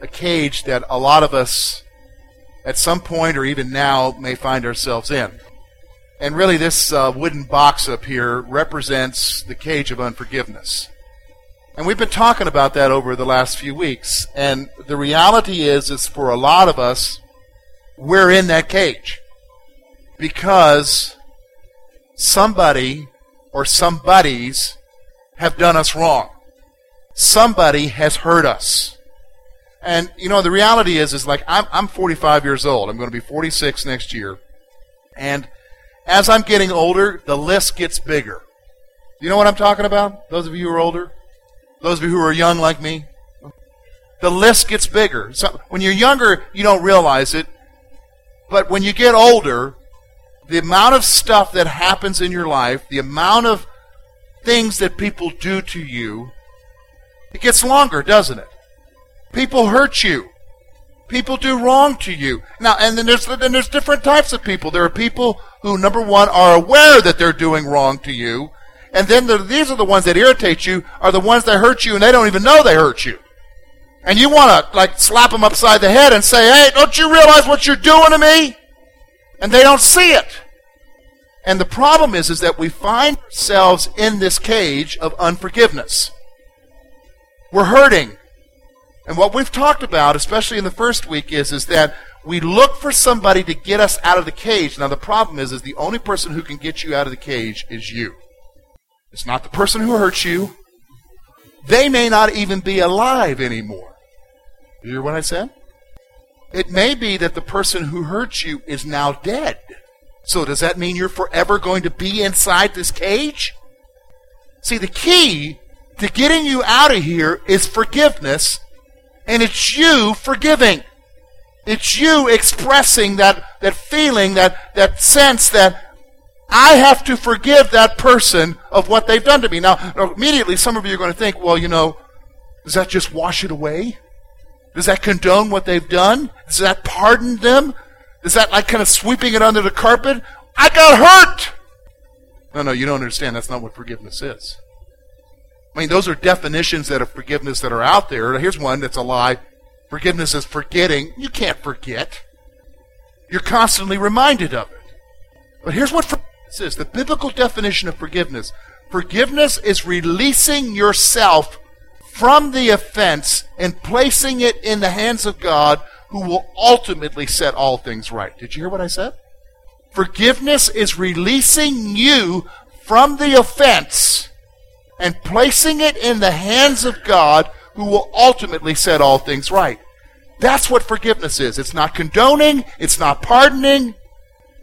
a cage that a lot of us at some point or even now may find ourselves in. And really, this uh, wooden box up here represents the cage of unforgiveness. And we've been talking about that over the last few weeks. And the reality is, is for a lot of us, we're in that cage because somebody or somebodies have done us wrong. Somebody has hurt us. And you know, the reality is, is like I'm, I'm 45 years old. I'm going to be 46 next year. And as I'm getting older, the list gets bigger. You know what I'm talking about? Those of you who are older? Those of you who are young like me? The list gets bigger. So when you're younger, you don't realize it. But when you get older, the amount of stuff that happens in your life, the amount of things that people do to you, it gets longer, doesn't it? People hurt you. People do wrong to you. Now, and then there's, then there's different types of people. There are people who, number one, are aware that they're doing wrong to you. And then the, these are the ones that irritate you, are the ones that hurt you and they don't even know they hurt you. And you want to, like, slap them upside the head and say, hey, don't you realize what you're doing to me? And they don't see it. And the problem is, is that we find ourselves in this cage of unforgiveness. We're hurting. And what we've talked about, especially in the first week, is, is that we look for somebody to get us out of the cage. Now the problem is, is the only person who can get you out of the cage is you. It's not the person who hurts you. They may not even be alive anymore. You hear what I said? It may be that the person who hurt you is now dead. So does that mean you're forever going to be inside this cage? See, the key to getting you out of here is forgiveness and it's you forgiving. It's you expressing that, that feeling, that, that sense that I have to forgive that person of what they've done to me. Now, immediately some of you are going to think, well, you know, does that just wash it away? Does that condone what they've done? Does that pardon them? Is that like kind of sweeping it under the carpet? I got hurt! No, no, you don't understand. That's not what forgiveness is. I mean, those are definitions that of forgiveness that are out there. Here's one that's a lie. Forgiveness is forgetting. You can't forget. You're constantly reminded of it. But here's what forgiveness is the biblical definition of forgiveness. Forgiveness is releasing yourself from the offense and placing it in the hands of God who will ultimately set all things right. Did you hear what I said? Forgiveness is releasing you from the offense and placing it in the hands of God who will ultimately set all things right. That's what forgiveness is. It's not condoning, it's not pardoning,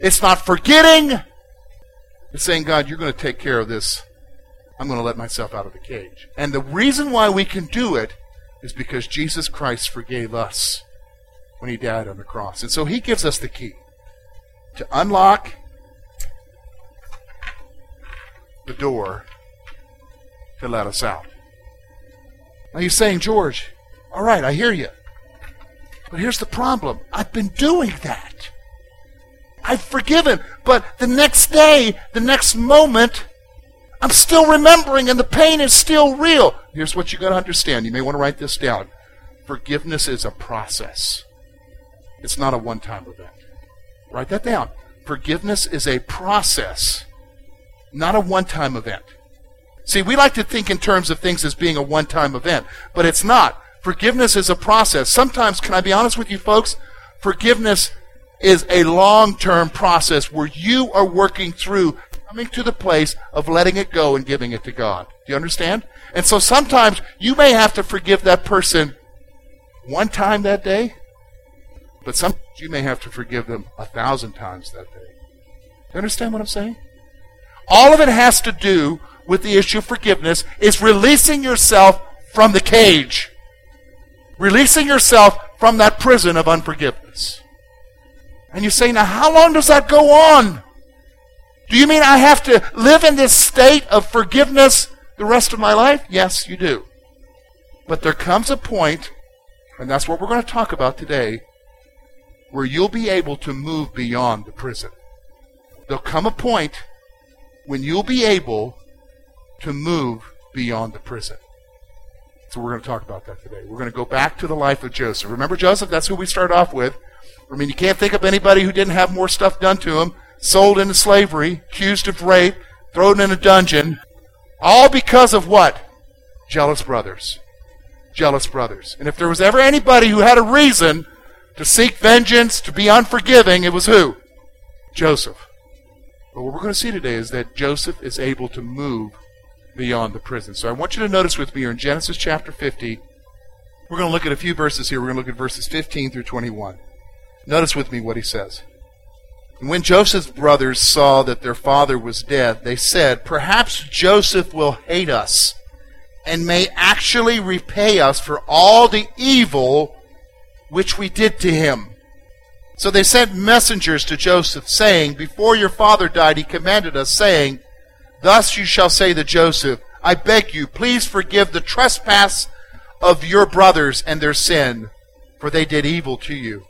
it's not forgetting. It's saying, God, you're going to take care of this. I'm going to let myself out of the cage. And the reason why we can do it is because Jesus Christ forgave us when he died on the cross. And so he gives us the key to unlock the door to let us out. Now you're saying, George, all right, I hear you. But here's the problem I've been doing that. I've forgiven. But the next day, the next moment, I'm still remembering and the pain is still real. Here's what you got to understand. You may want to write this down. Forgiveness is a process, it's not a one time event. Write that down. Forgiveness is a process, not a one time event. See, we like to think in terms of things as being a one time event, but it's not. Forgiveness is a process. Sometimes, can I be honest with you, folks? Forgiveness is a long term process where you are working through coming to the place of letting it go and giving it to God. Do you understand? And so sometimes you may have to forgive that person one time that day, but sometimes you may have to forgive them a thousand times that day. Do you understand what I'm saying? All of it has to do with the issue of forgiveness is releasing yourself from the cage. Releasing yourself from that prison of unforgiveness. And you say, now how long does that go on? Do you mean I have to live in this state of forgiveness the rest of my life? Yes, you do. But there comes a point, and that's what we're going to talk about today, where you'll be able to move beyond the prison. There'll come a point when you'll be able to move beyond the prison. So we're going to talk about that today. We're going to go back to the life of Joseph. Remember Joseph? That's who we start off with. I mean, you can't think of anybody who didn't have more stuff done to him, sold into slavery, accused of rape, thrown in a dungeon, all because of what? Jealous brothers. Jealous brothers. And if there was ever anybody who had a reason to seek vengeance, to be unforgiving, it was who? Joseph. But what we're going to see today is that Joseph is able to move beyond the prison. So I want you to notice with me here in Genesis chapter 50, we're going to look at a few verses here. We're going to look at verses 15 through 21. Notice with me what he says. When Joseph's brothers saw that their father was dead, they said, Perhaps Joseph will hate us and may actually repay us for all the evil which we did to him. So they sent messengers to Joseph, saying, Before your father died, he commanded us, saying, Thus you shall say to Joseph, I beg you, please forgive the trespass of your brothers and their sin, for they did evil to you.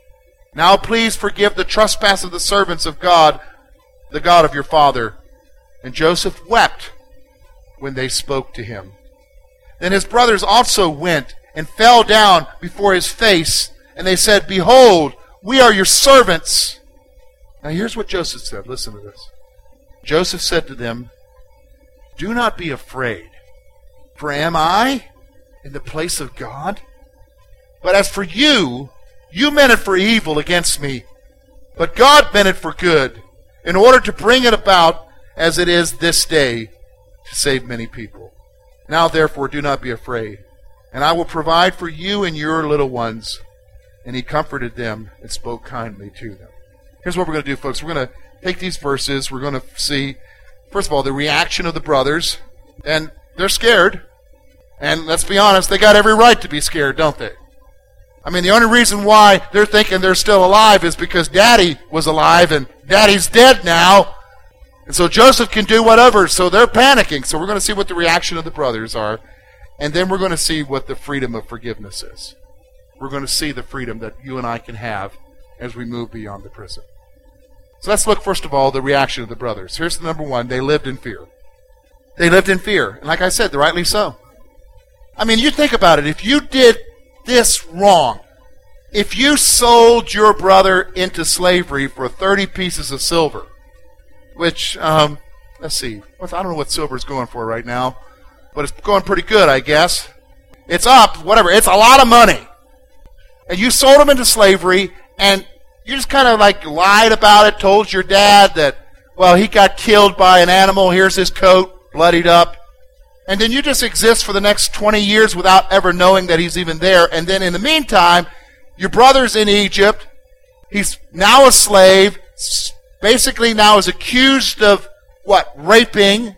Now please forgive the trespass of the servants of God, the God of your father. And Joseph wept when they spoke to him. Then his brothers also went and fell down before his face, and they said, Behold, we are your servants. Now here's what Joseph said. Listen to this. Joseph said to them, Do not be afraid, for am I in the place of God? But as for you, you meant it for evil against me, but God meant it for good, in order to bring it about as it is this day, to save many people. Now therefore do not be afraid, and I will provide for you and your little ones. And he comforted them and spoke kindly to them. Here's what we're going to do, folks. We're going to take these verses. We're going to see, first of all, the reaction of the brothers. And they're scared. And let's be honest, they got every right to be scared, don't they? I mean, the only reason why they're thinking they're still alive is because daddy was alive and daddy's dead now. And so Joseph can do whatever. So they're panicking. So we're going to see what the reaction of the brothers are. And then we're going to see what the freedom of forgiveness is. We're going to see the freedom that you and I can have as we move beyond the prison. So let's look, first of all, the reaction of the brothers. Here's the number one. They lived in fear. They lived in fear. And like I said, rightly so. I mean, you think about it. If you did this wrong. If you sold your brother into slavery for 30 pieces of silver, which, um, let's see, I don't know what silver is going for right now, but it's going pretty good, I guess. It's up, whatever. It's a lot of money. And you sold him into slavery, and you just kind of like lied about it, told your dad that, well, he got killed by an animal, here's his coat, bloodied up and then you just exist for the next 20 years without ever knowing that he's even there. And then in the meantime, your brother's in Egypt. He's now a slave, basically now is accused of what? Raping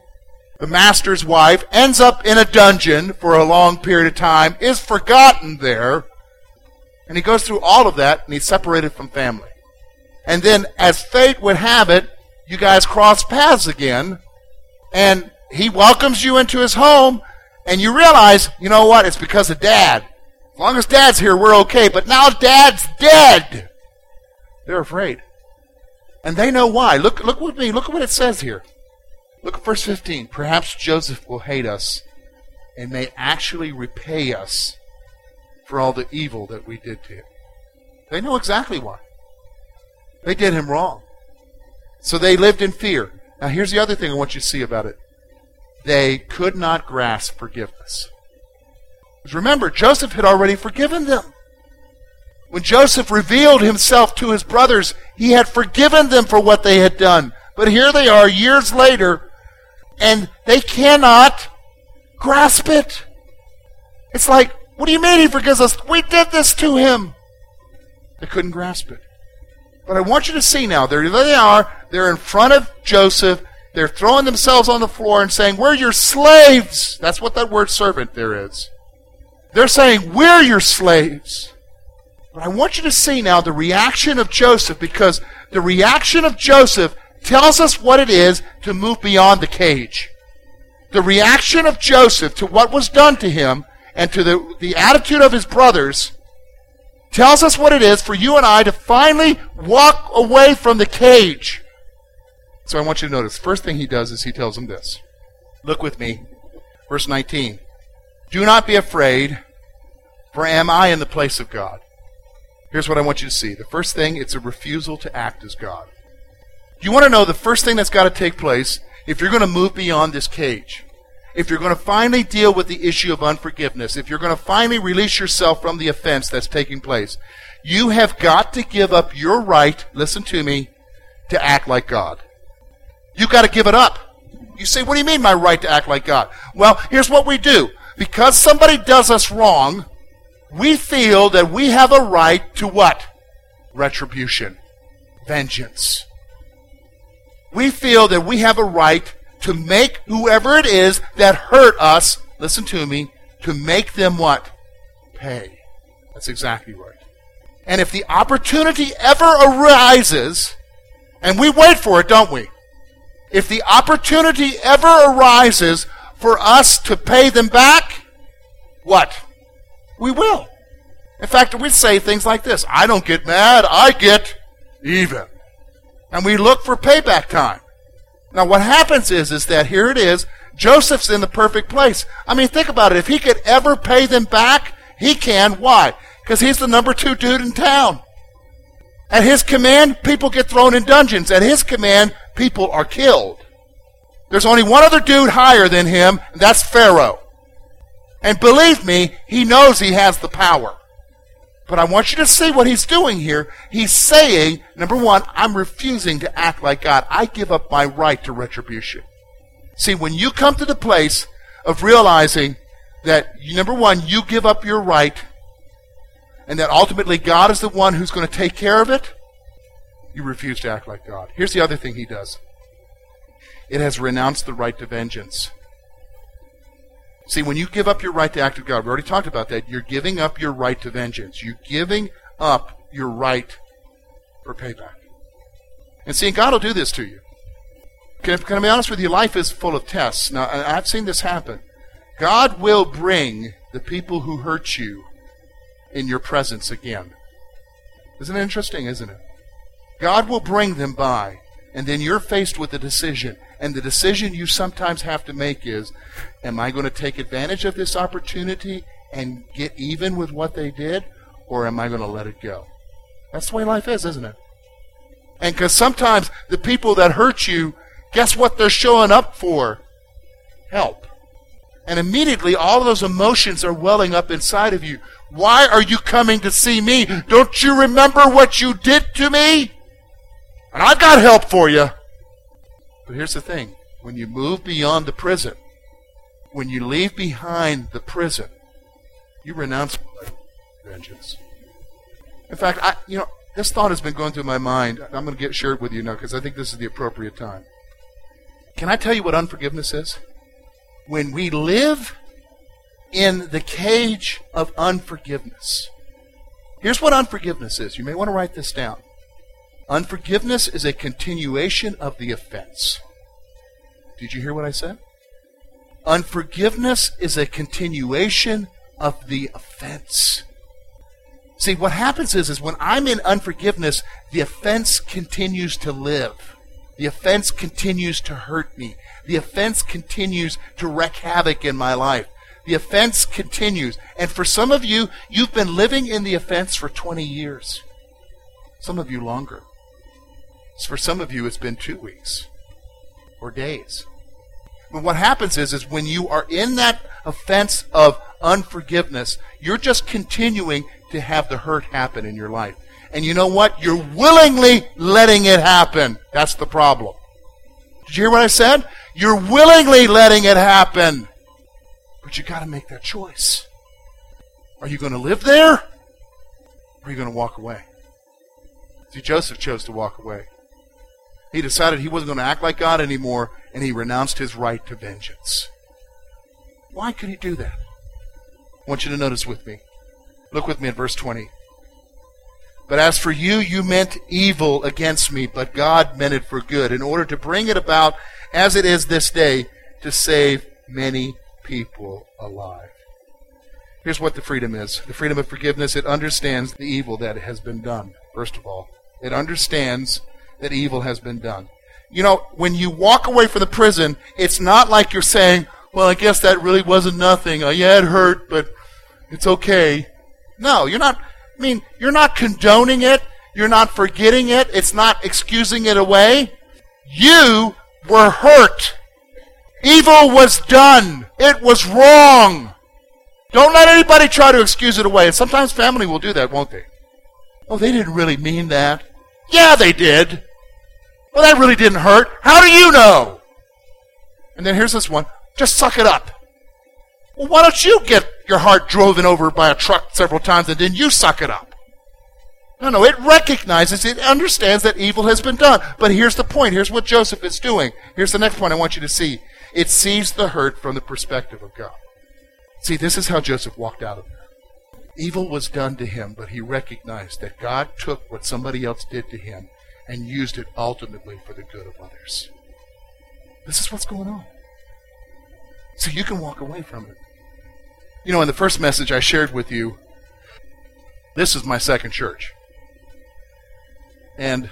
the master's wife, ends up in a dungeon for a long period of time, is forgotten there. And he goes through all of that and he's separated from family. And then, as fate would have it, you guys cross paths again. And he welcomes you into his home, and you realize, you know what? It's because of dad. As long as dad's here, we're okay. But now dad's dead. They're afraid. And they know why. Look, look with me. Look at what it says here. Look at verse 15. Perhaps Joseph will hate us and may actually repay us for all the evil that we did to him. They know exactly why. They did him wrong. So they lived in fear. Now, here's the other thing I want you to see about it they could not grasp forgiveness. Because Remember, Joseph had already forgiven them. When Joseph revealed himself to his brothers, he had forgiven them for what they had done. But here they are years later, and they cannot grasp it. It's like, what do you mean he forgives us? We did this to him. They couldn't grasp it. But I want you to see now, there they are. They're in front of Joseph. They're throwing themselves on the floor and saying, We're your slaves. That's what that word servant there is. They're saying, We're your slaves. But I want you to see now the reaction of Joseph because the reaction of Joseph tells us what it is to move beyond the cage. The reaction of Joseph to what was done to him and to the, the attitude of his brothers tells us what it is for you and I to finally walk away from the cage. So I want you to notice. First thing he does is he tells them this. Look with me. Verse 19. Do not be afraid, for am I in the place of God? Here's what I want you to see. The first thing, it's a refusal to act as God. You want to know the first thing that's got to take place if you're going to move beyond this cage if you're going to finally deal with the issue of unforgiveness, if you're going to finally release yourself from the offense that's taking place, you have got to give up your right, listen to me, to act like God. You've got to give it up. You say, what do you mean, my right to act like God? Well, here's what we do. Because somebody does us wrong, we feel that we have a right to what? Retribution. Vengeance. We feel that we have a right to make whoever it is that hurt us, listen to me, to make them what? Pay. That's exactly right. And if the opportunity ever arises, and we wait for it, don't we? If the opportunity ever arises for us to pay them back, what? We will. In fact, we say things like this I don't get mad, I get even. And we look for payback time. Now, what happens is, is that here it is. Joseph's in the perfect place. I mean, think about it. If he could ever pay them back, he can. Why? Because he's the number two dude in town. At his command, people get thrown in dungeons. At his command, people are killed. There's only one other dude higher than him, and that's Pharaoh. And believe me, he knows he has the power. But I want you to see what he's doing here. He's saying, number one, I'm refusing to act like God. I give up my right to retribution. See, when you come to the place of realizing that, number one, you give up your right, and that ultimately God is the one who's going to take care of it, you refuse to act like God. Here's the other thing he does it has renounced the right to vengeance. See, when you give up your right to act of God, we already talked about that, you're giving up your right to vengeance. You're giving up your right for payback. And see, God will do this to you. Can, can I be honest with you? Life is full of tests. Now, I've seen this happen. God will bring the people who hurt you in your presence again. Isn't it interesting, isn't it? God will bring them by, and then you're faced with a decision. And the decision you sometimes have to make is Am I going to take advantage of this opportunity and get even with what they did? Or am I going to let it go? That's the way life is, isn't it? And because sometimes the people that hurt you, guess what they're showing up for? Help. And immediately all those emotions are welling up inside of you. Why are you coming to see me? Don't you remember what you did to me? And I've got help for you. But here's the thing when you move beyond the prison, when you leave behind the prison, you renounce vengeance. In fact, I, you know, this thought has been going through my mind. I'm going to get shared with you now because I think this is the appropriate time. Can I tell you what unforgiveness is? When we live in the cage of unforgiveness. Here's what unforgiveness is. You may want to write this down. Unforgiveness is a continuation of the offense. Did you hear what I said? Unforgiveness is a continuation of the offense. See, what happens is, is when I'm in unforgiveness, the offense continues to live. The offense continues to hurt me. The offense continues to wreak havoc in my life. The offense continues. And for some of you, you've been living in the offense for 20 years. Some of you longer. For some of you, it's been two weeks or days. But what happens is, is when you are in that offense of unforgiveness, you're just continuing to have the hurt happen in your life. And you know what? You're willingly letting it happen. That's the problem. Did you hear what I said? You're willingly letting it happen. But you got to make that choice. Are you going to live there? Or are you going to walk away? See, Joseph chose to walk away. He decided he wasn't going to act like God anymore, and he renounced his right to vengeance. Why could he do that? I want you to notice with me. Look with me at verse 20. But as for you, you meant evil against me, but God meant it for good, in order to bring it about as it is this day, to save many people alive. Here's what the freedom is the freedom of forgiveness. It understands the evil that has been done, first of all. It understands that evil has been done. You know, when you walk away from the prison, it's not like you're saying, well, I guess that really wasn't nothing. Uh, yeah, it hurt, but it's okay. No, you're not I mean, you're not condoning it. You're not forgetting it. It's not excusing it away. You were hurt. Evil was done. It was wrong. Don't let anybody try to excuse it away. And sometimes family will do that, won't they? Oh, they didn't really mean that. Yeah, they did. Well, that really didn't hurt. How do you know? And then here's this one. Just suck it up. Well, why don't you get your heart driven over by a truck several times and then you suck it up? No, no, it recognizes, it understands that evil has been done. But here's the point. Here's what Joseph is doing. Here's the next point I want you to see. It sees the hurt from the perspective of God. See, this is how Joseph walked out of there. Evil was done to him, but he recognized that God took what somebody else did to him and used it ultimately for the good of others. This is what's going on. So you can walk away from it. You know, in the first message I shared with you, this is my second church. And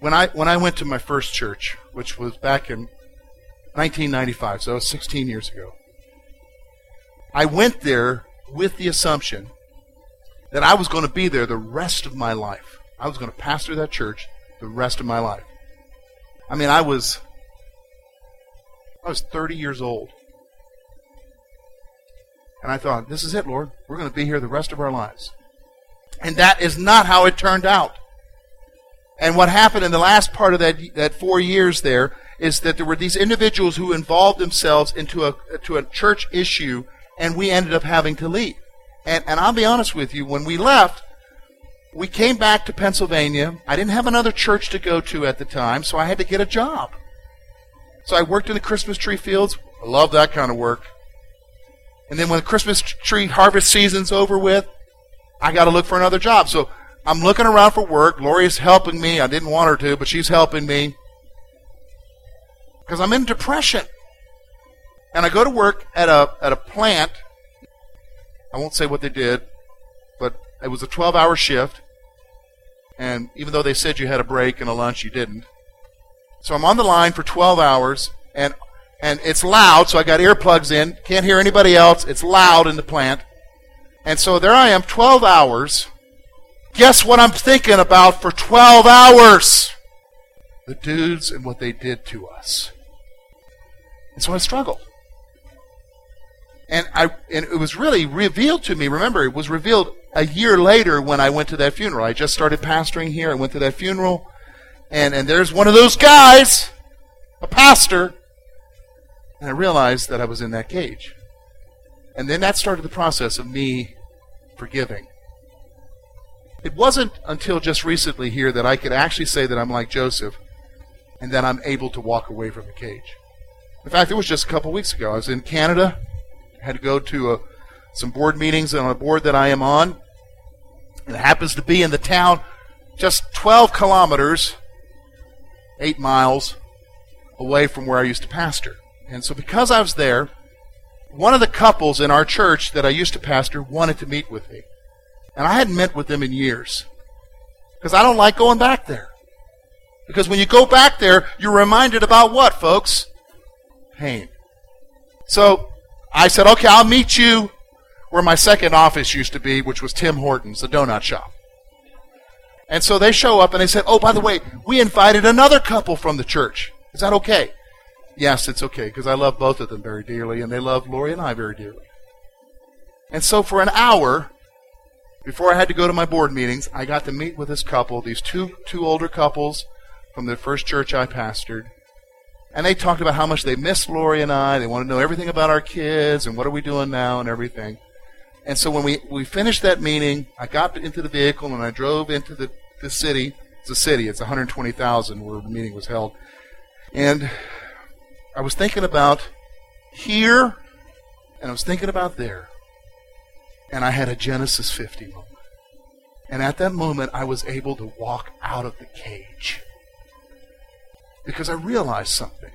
when I when I went to my first church, which was back in 1995, so it was 16 years ago, I went there with the assumption that I was going to be there the rest of my life. I was going to pastor that church the rest of my life. I mean, I was I was 30 years old. And I thought, this is it, Lord. We're going to be here the rest of our lives. And that is not how it turned out. And what happened in the last part of that, that four years there is that there were these individuals who involved themselves into a, to a church issue, and we ended up having to leave. And, and I'll be honest with you, when we left, we came back to Pennsylvania. I didn't have another church to go to at the time, so I had to get a job. So I worked in the Christmas tree fields. I love that kind of work. And then when the Christmas tree harvest season's over with, I got to look for another job. So I'm looking around for work. Lori's helping me. I didn't want her to, but she's helping me. Because I'm in depression. And I go to work at a, at a plant. I won't say what they did, but it was a 12 hour shift. And even though they said you had a break and a lunch, you didn't. So I'm on the line for 12 hours, and and it's loud, so I got earplugs in. Can't hear anybody else. It's loud in the plant. And so there I am, 12 hours. Guess what I'm thinking about for 12 hours? The dudes and what they did to us. And so I struggled. And I and it was really revealed to me. Remember, it was revealed a year later when I went to that funeral. I just started pastoring here. I went to that funeral, and and there's one of those guys, a pastor, and I realized that I was in that cage. And then that started the process of me forgiving. It wasn't until just recently here that I could actually say that I'm like Joseph and that I'm able to walk away from the cage. In fact, it was just a couple weeks ago. I was in Canada, I had to go to a, some board meetings on a board that I am on. It happens to be in the town just 12 kilometers, 8 miles away from where I used to pastor. And so, because I was there, one of the couples in our church that I used to pastor wanted to meet with me. And I hadn't met with them in years. Because I don't like going back there. Because when you go back there, you're reminded about what, folks? Pain. So I said, okay, I'll meet you where my second office used to be, which was Tim Hortons, the donut shop. And so they show up and they said, oh, by the way, we invited another couple from the church. Is that okay? yes, it's okay because I love both of them very dearly, and they love Lori and I very dearly. And so for an hour, before I had to go to my board meetings, I got to meet with this couple, these two two older couples from the first church I pastored. And they talked about how much they miss Lori and I. They want to know everything about our kids and what are we doing now and everything. And so when we, we finished that meeting, I got into the vehicle and I drove into the, the city. It's a city. It's 120,000 where the meeting was held. And I was thinking about here and I was thinking about there. And I had a Genesis 50 moment. And at that moment, I was able to walk out of the cage. Because I realized something.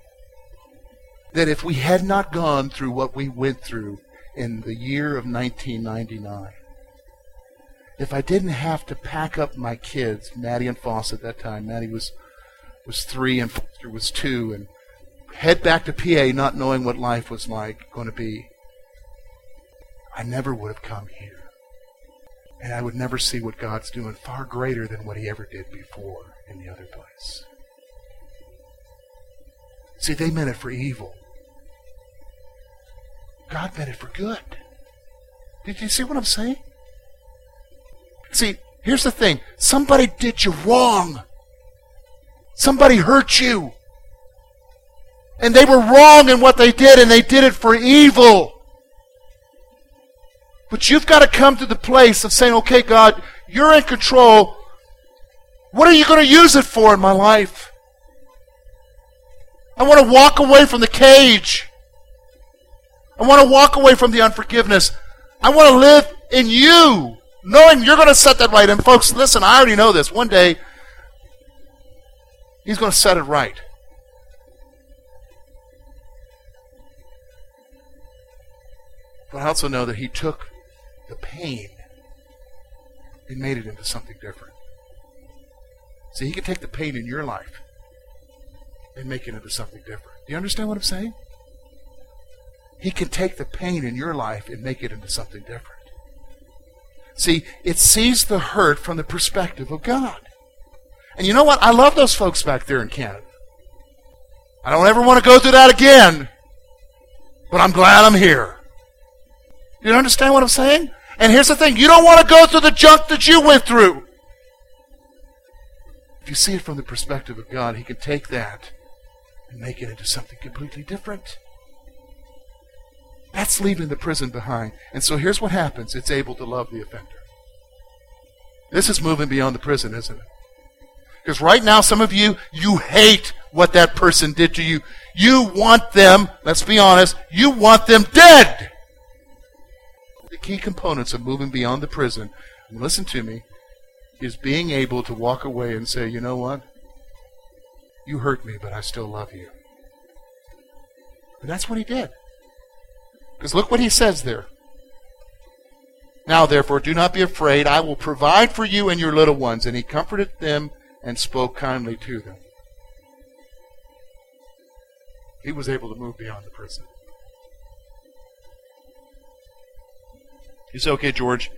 That if we had not gone through what we went through in the year of 1999, if I didn't have to pack up my kids, Maddie and Foss at that time, Maddie was was three and Foster was two, and head back to PA not knowing what life was like going to be, I never would have come here. And I would never see what God's doing far greater than what he ever did before in the other place. See, they meant it for evil. God meant it for good. Did you see what I'm saying? See, here's the thing somebody did you wrong, somebody hurt you. And they were wrong in what they did, and they did it for evil. But you've got to come to the place of saying, okay, God, you're in control. What are you going to use it for in my life? I want to walk away from the cage. I want to walk away from the unforgiveness. I want to live in you, knowing you're going to set that right. And folks, listen, I already know this. One day, He's going to set it right. But I also know that He took the pain and made it into something different. See, He can take the pain in your life and make it into something different. Do you understand what I'm saying? He can take the pain in your life and make it into something different. See, it sees the hurt from the perspective of God. And you know what? I love those folks back there in Canada. I don't ever want to go through that again, but I'm glad I'm here. You understand what I'm saying? And here's the thing you don't want to go through the junk that you went through. If you see it from the perspective of God, He can take that and make it into something completely different. That's leaving the prison behind. And so here's what happens it's able to love the offender. This is moving beyond the prison, isn't it? Because right now, some of you, you hate what that person did to you. You want them, let's be honest, you want them dead. The key components of moving beyond the prison, listen to me, is being able to walk away and say, you know what? You hurt me, but I still love you. And that's what he did. Because look what he says there. Now, therefore, do not be afraid. I will provide for you and your little ones. And he comforted them and spoke kindly to them. He was able to move beyond the prison. You say, okay, George,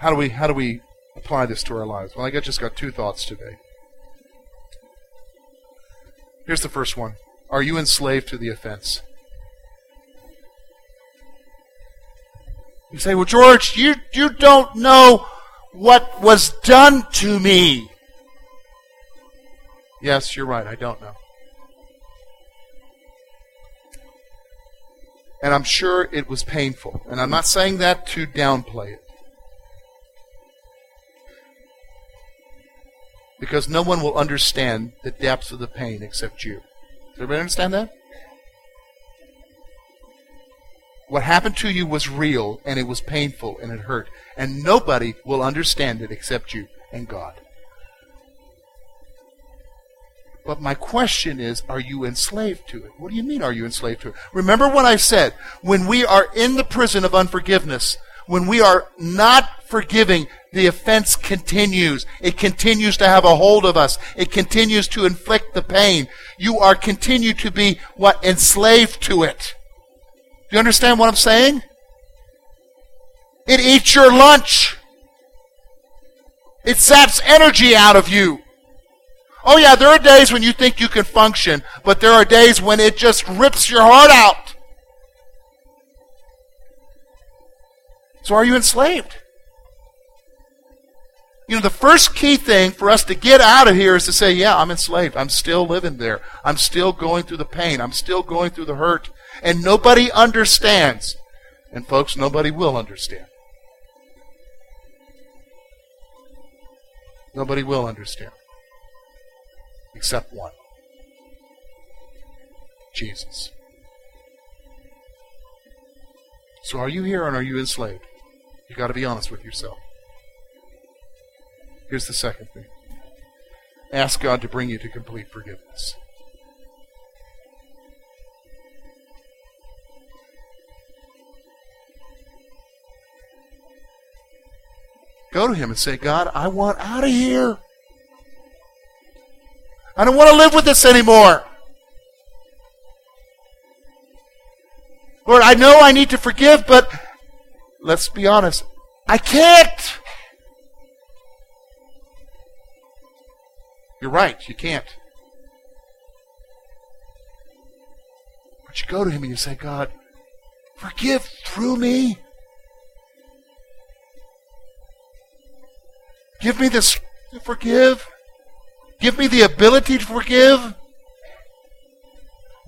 how do we how do we apply this to our lives? Well, I just got two thoughts today. Here's the first one. Are you enslaved to the offense? You say, well, George, you, you don't know what was done to me. Yes, you're right. I don't know. And I'm sure it was painful. And I'm not saying that to downplay it. Because no one will understand the depths of the pain except you. Does everybody understand that? What happened to you was real and it was painful and it hurt. And nobody will understand it except you and God. But my question is, are you enslaved to it? What do you mean, are you enslaved to it? Remember what I said. When we are in the prison of unforgiveness, when we are not forgiving, the offense continues. It continues to have a hold of us. It continues to inflict the pain. You are continue to be what? Enslaved to it. Do you understand what I'm saying? It eats your lunch. It saps energy out of you. Oh, yeah, there are days when you think you can function, but there are days when it just rips your heart out. So, are you enslaved? You know, the first key thing for us to get out of here is to say, yeah, I'm enslaved. I'm still living there. I'm still going through the pain. I'm still going through the hurt and nobody understands. And folks, nobody will understand. Nobody will understand. Except one. Jesus. So are you here and are you enslaved? You've got to be honest with yourself. Here's the second thing ask God to bring you to complete forgiveness. Go to Him and say, God, I want out of here. I don't want to live with this anymore. Lord, I know I need to forgive, but let's be honest, I can't. You're right, you can't. But you go to Him and you say, God, forgive through me. Give me this to forgive. Give me the ability to forgive.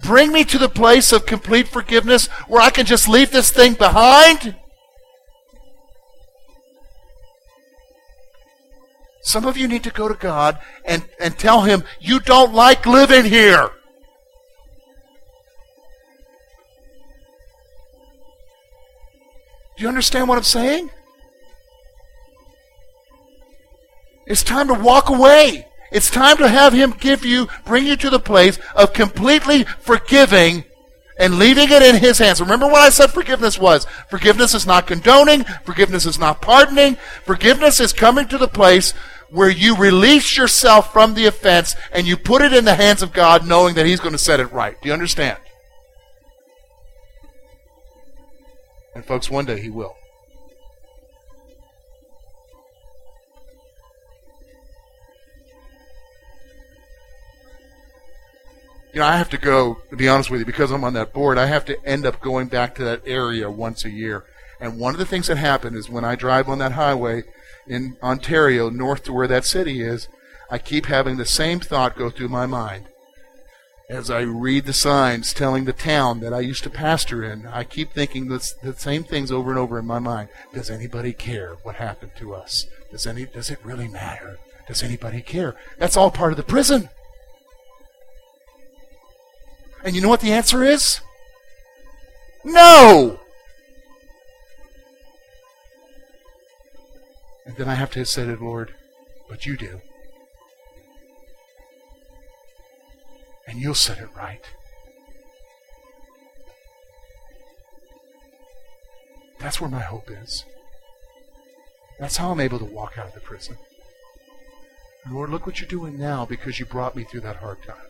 Bring me to the place of complete forgiveness where I can just leave this thing behind. Some of you need to go to God and, and tell Him, you don't like living here. Do you understand what I'm saying? It's time to walk away. It's time to have Him give you, bring you to the place of completely forgiving and leaving it in His hands. Remember what I said forgiveness was? Forgiveness is not condoning. Forgiveness is not pardoning. Forgiveness is coming to the place where you release yourself from the offense and you put it in the hands of God knowing that He's going to set it right. Do you understand? And folks, one day He will. You know, I have to go, to be honest with you, because I'm on that board, I have to end up going back to that area once a year. And one of the things that happen is when I drive on that highway in Ontario, north to where that city is, I keep having the same thought go through my mind. As I read the signs telling the town that I used to pastor in, I keep thinking the, the same things over and over in my mind. Does anybody care what happened to us? Does any does it really matter? Does anybody care? That's all part of the prison. And you know what the answer is? No! And then I have to say the Lord, but you do. And you'll set it right. That's where my hope is. That's how I'm able to walk out of the prison. Lord, look what you're doing now because you brought me through that hard time.